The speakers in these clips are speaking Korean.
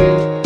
사랑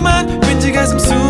자꾸만 왠지 가슴 속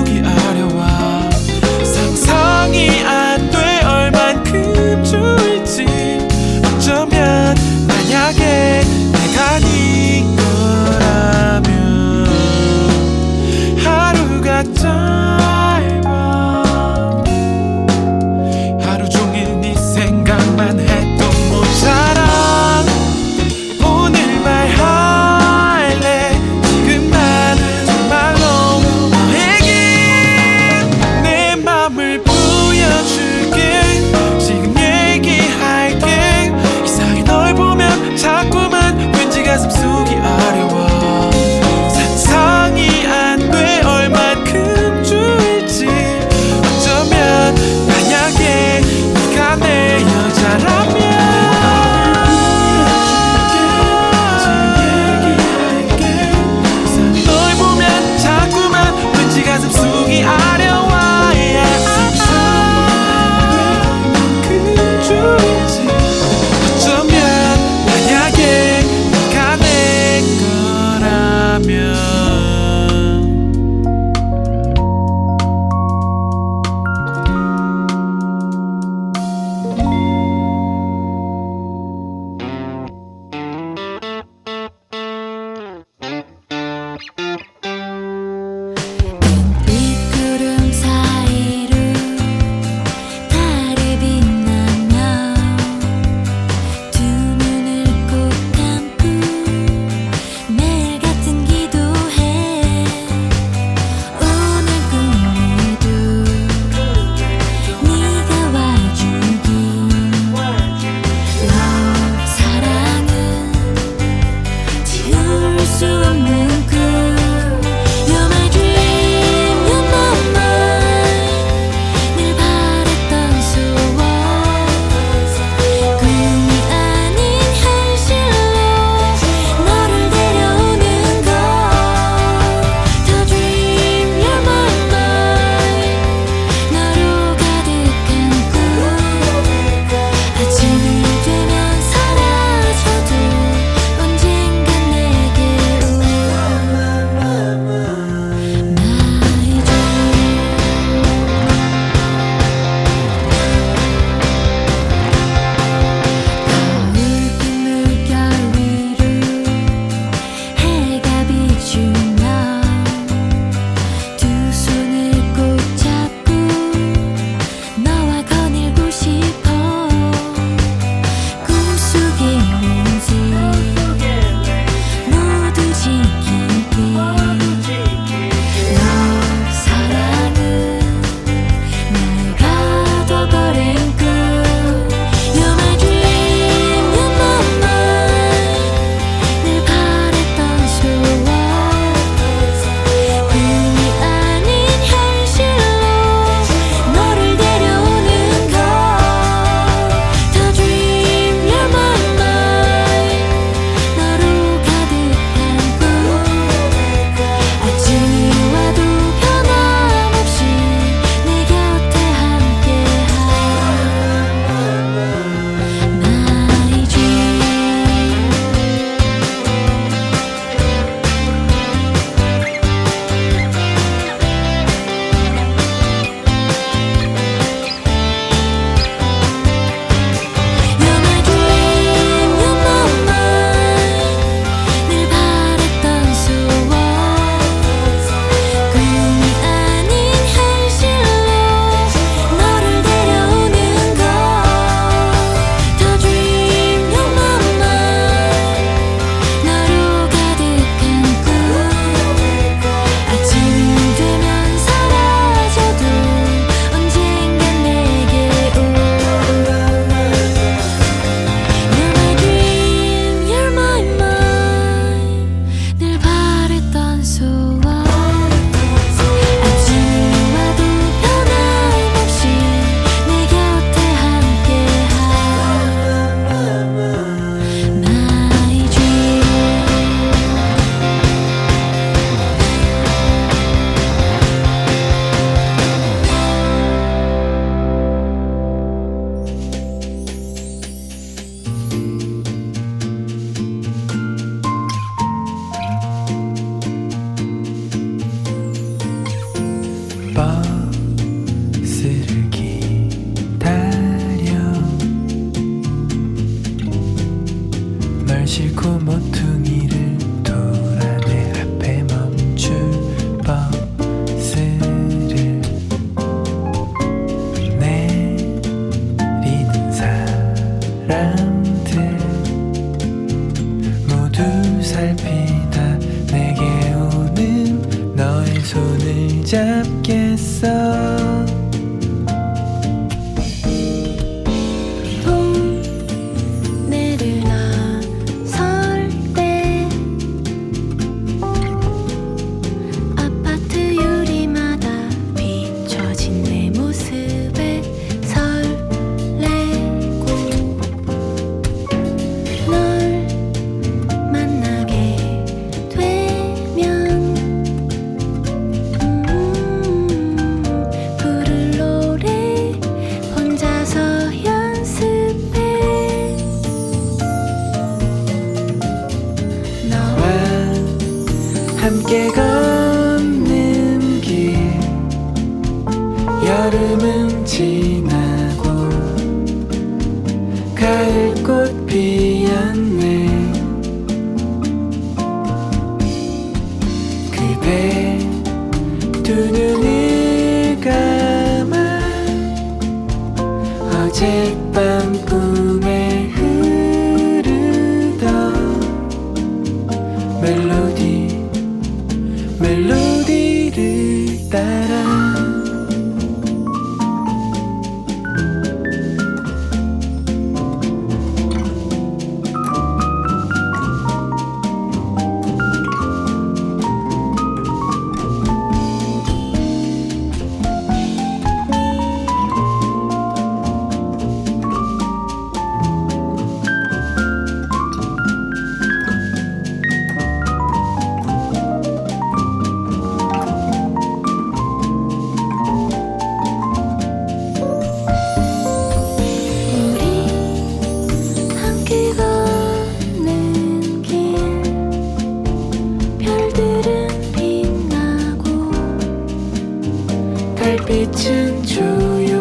be too. You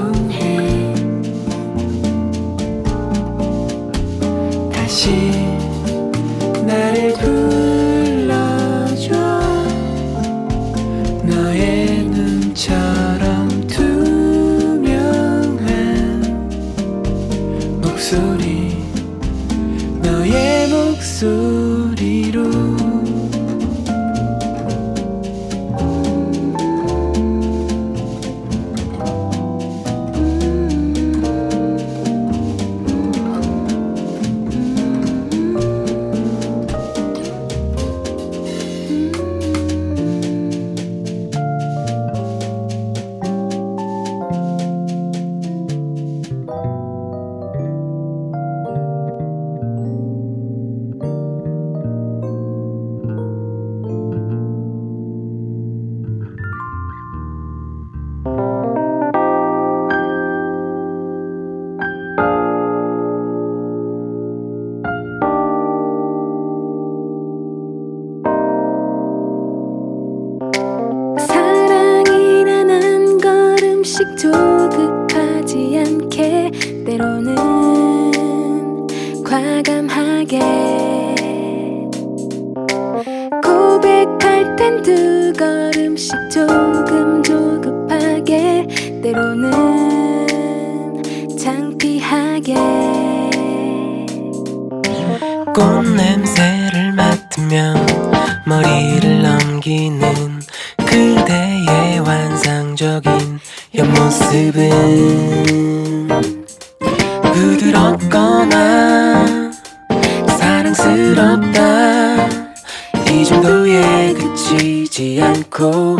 하지 않고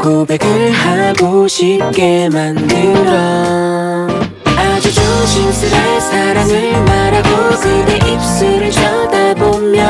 고백을 하고 싶게 만들어. 아주 조심스레 사랑을 말하고 그대 입술을 쳐다보며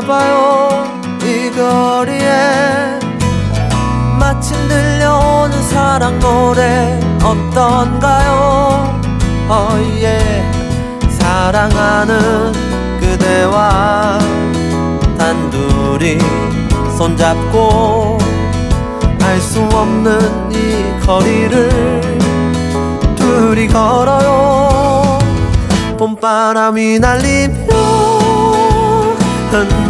봐요. 이 거리에 마침 들려오는 사랑 노래 어떤가요? 어예 oh yeah 사랑하는 그대와 단둘이 손잡고 알 수 없는 이 거리를 둘이 걸어요. 봄바람이 날리며 흔들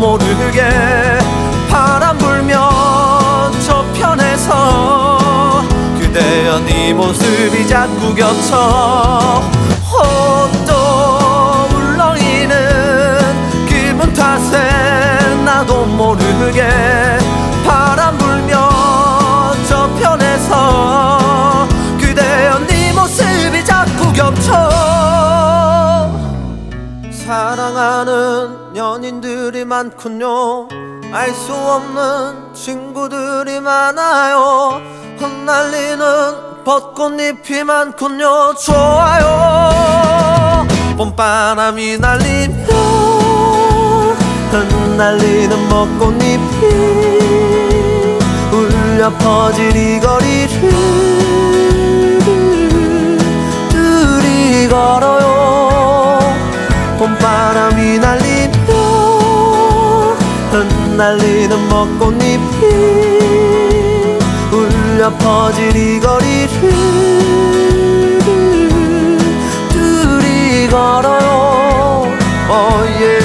모르게 바람 불면 저편에서 그대여 네 모습이 자꾸 겹쳐 또 울렁이는 기분 탓에 나도 모르게 바람 불면 저편에서 그대여 네 모습이 자꾸 겹쳐 사랑하는 연인들이 많군요. 알 수 없는 친구들이 많아요. 흩날리는 벚꽃잎이 많군요. 좋아요. 봄바람이 날리며 흩날리는 벚꽃잎이 울려 퍼질 이 거리를 둘이 걸어요. 봄바람이 날리며 흩 날리는 벚꽃잎이 울려 퍼질 이 거리를 둘이 걸어요. 어예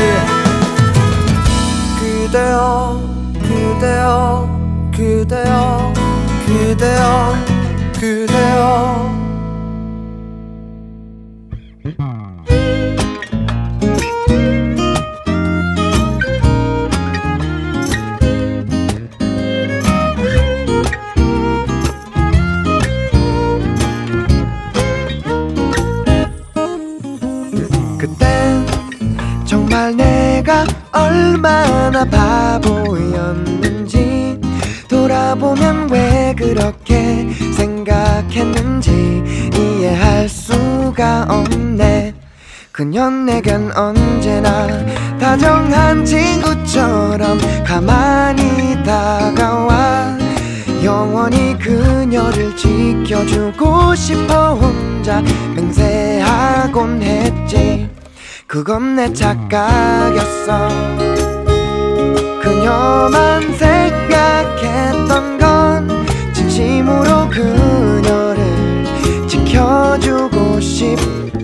그대여 그대여 그대여 그대여 그대여 얼마나 바보였는지 돌아보면 왜 그렇게 생각했는지 이해할 수가 없네. 그년 내겐 언제나 다정한 친구처럼 가만히 다가와. 영원히 그녀를 지켜주고 싶어 혼자 맹세하곤 했지 그건 내 착각이었어. 그녀만 생각했던 건 진심으로 그녀를 지켜주고 싶었어.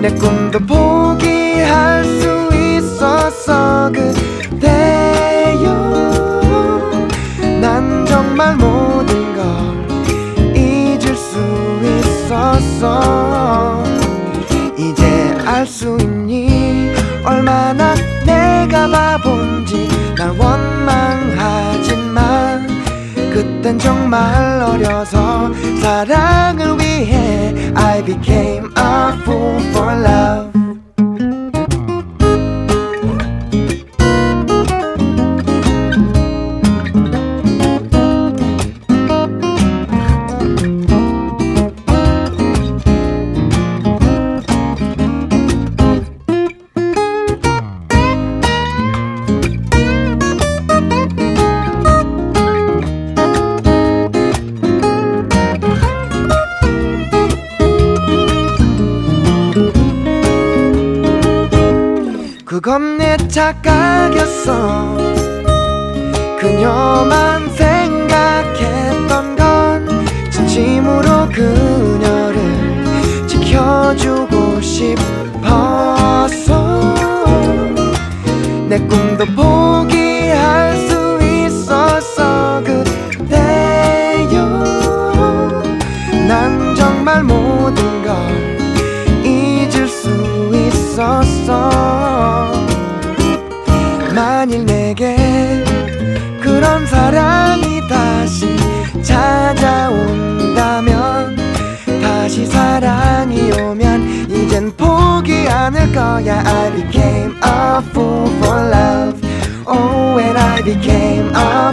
내 꿈도 포기할 수 있었어 그대여. 난 정말 모든 걸 잊을 수 있었어 바본지 날 원망하지만 그땐 정말 어려서 사랑을 위해 I became a fool for love Oh yeah, I became a fool for love. Oh, when I became a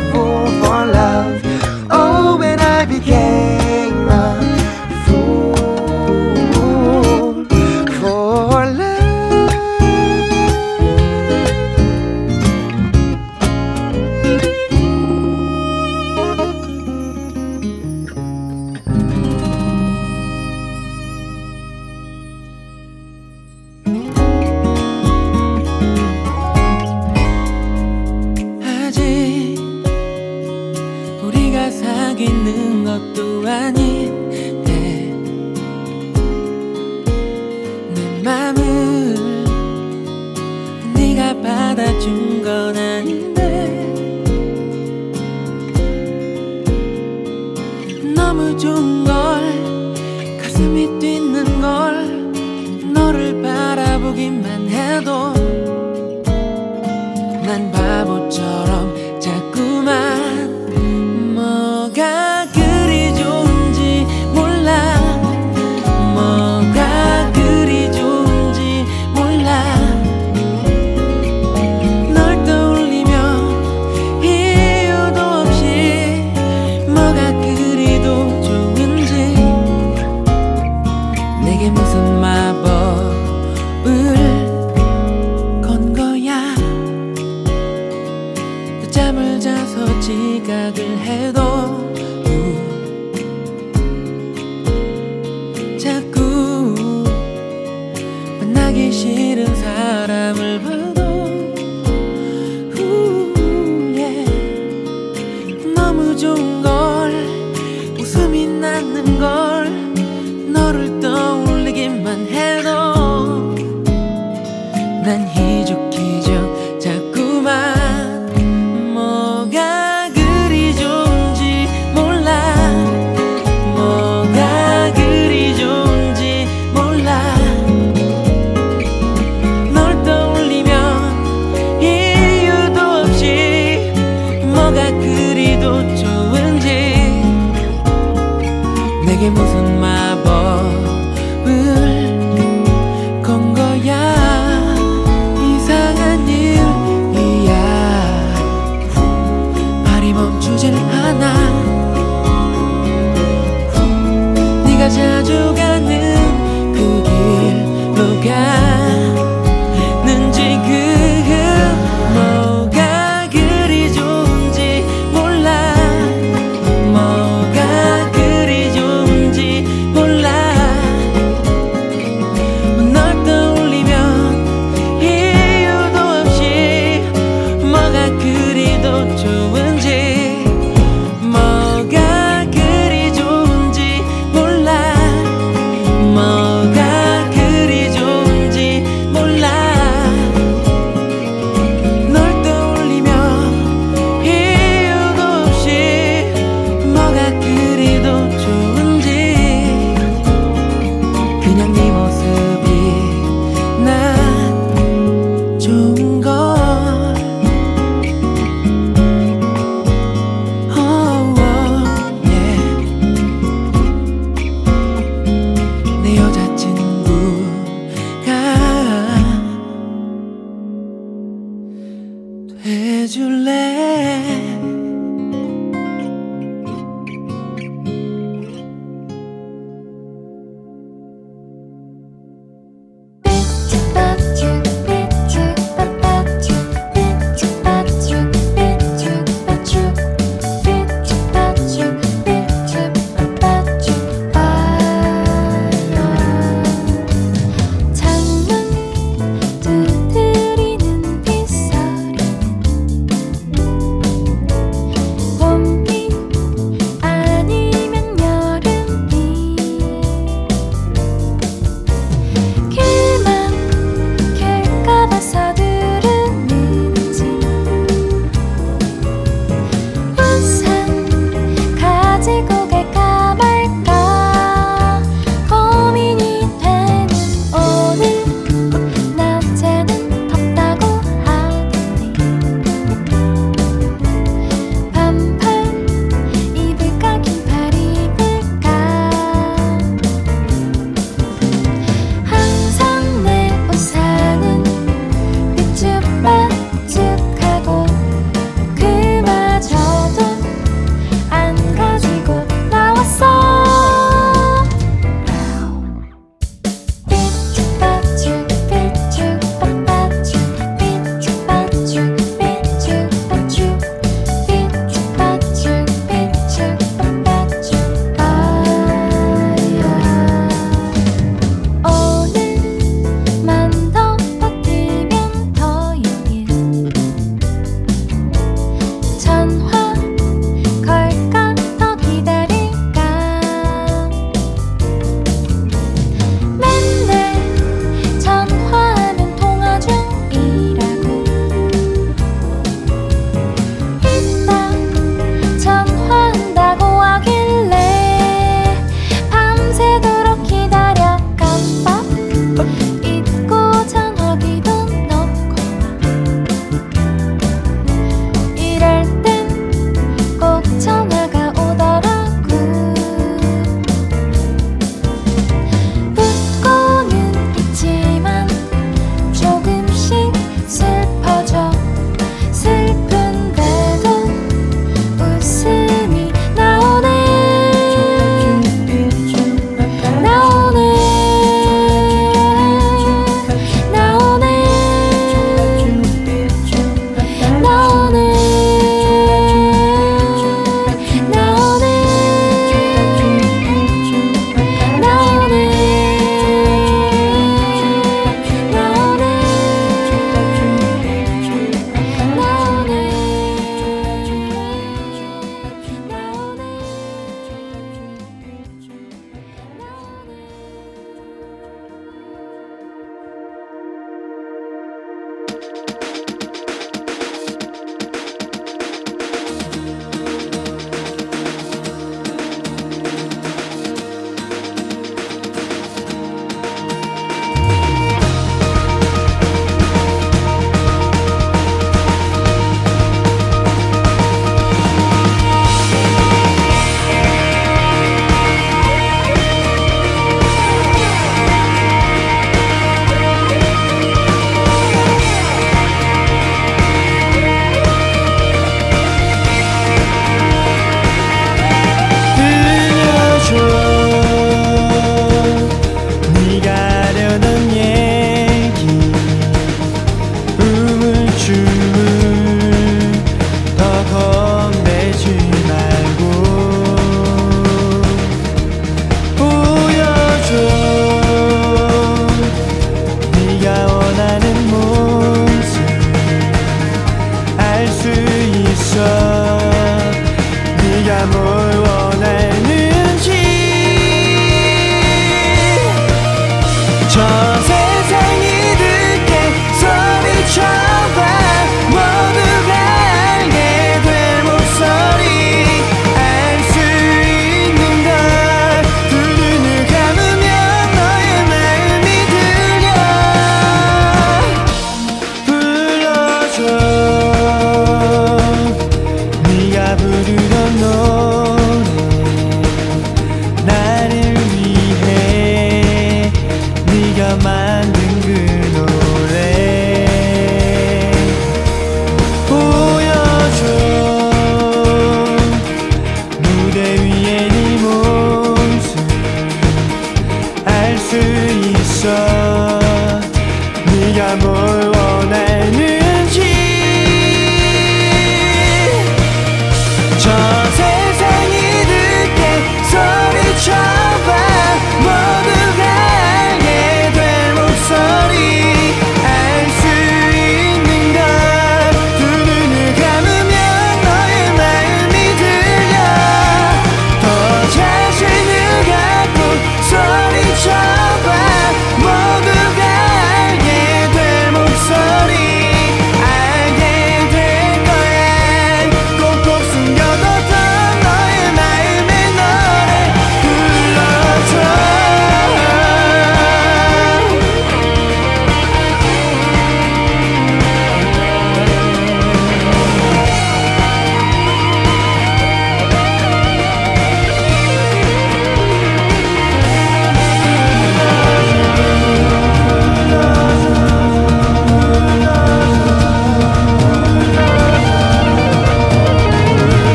you let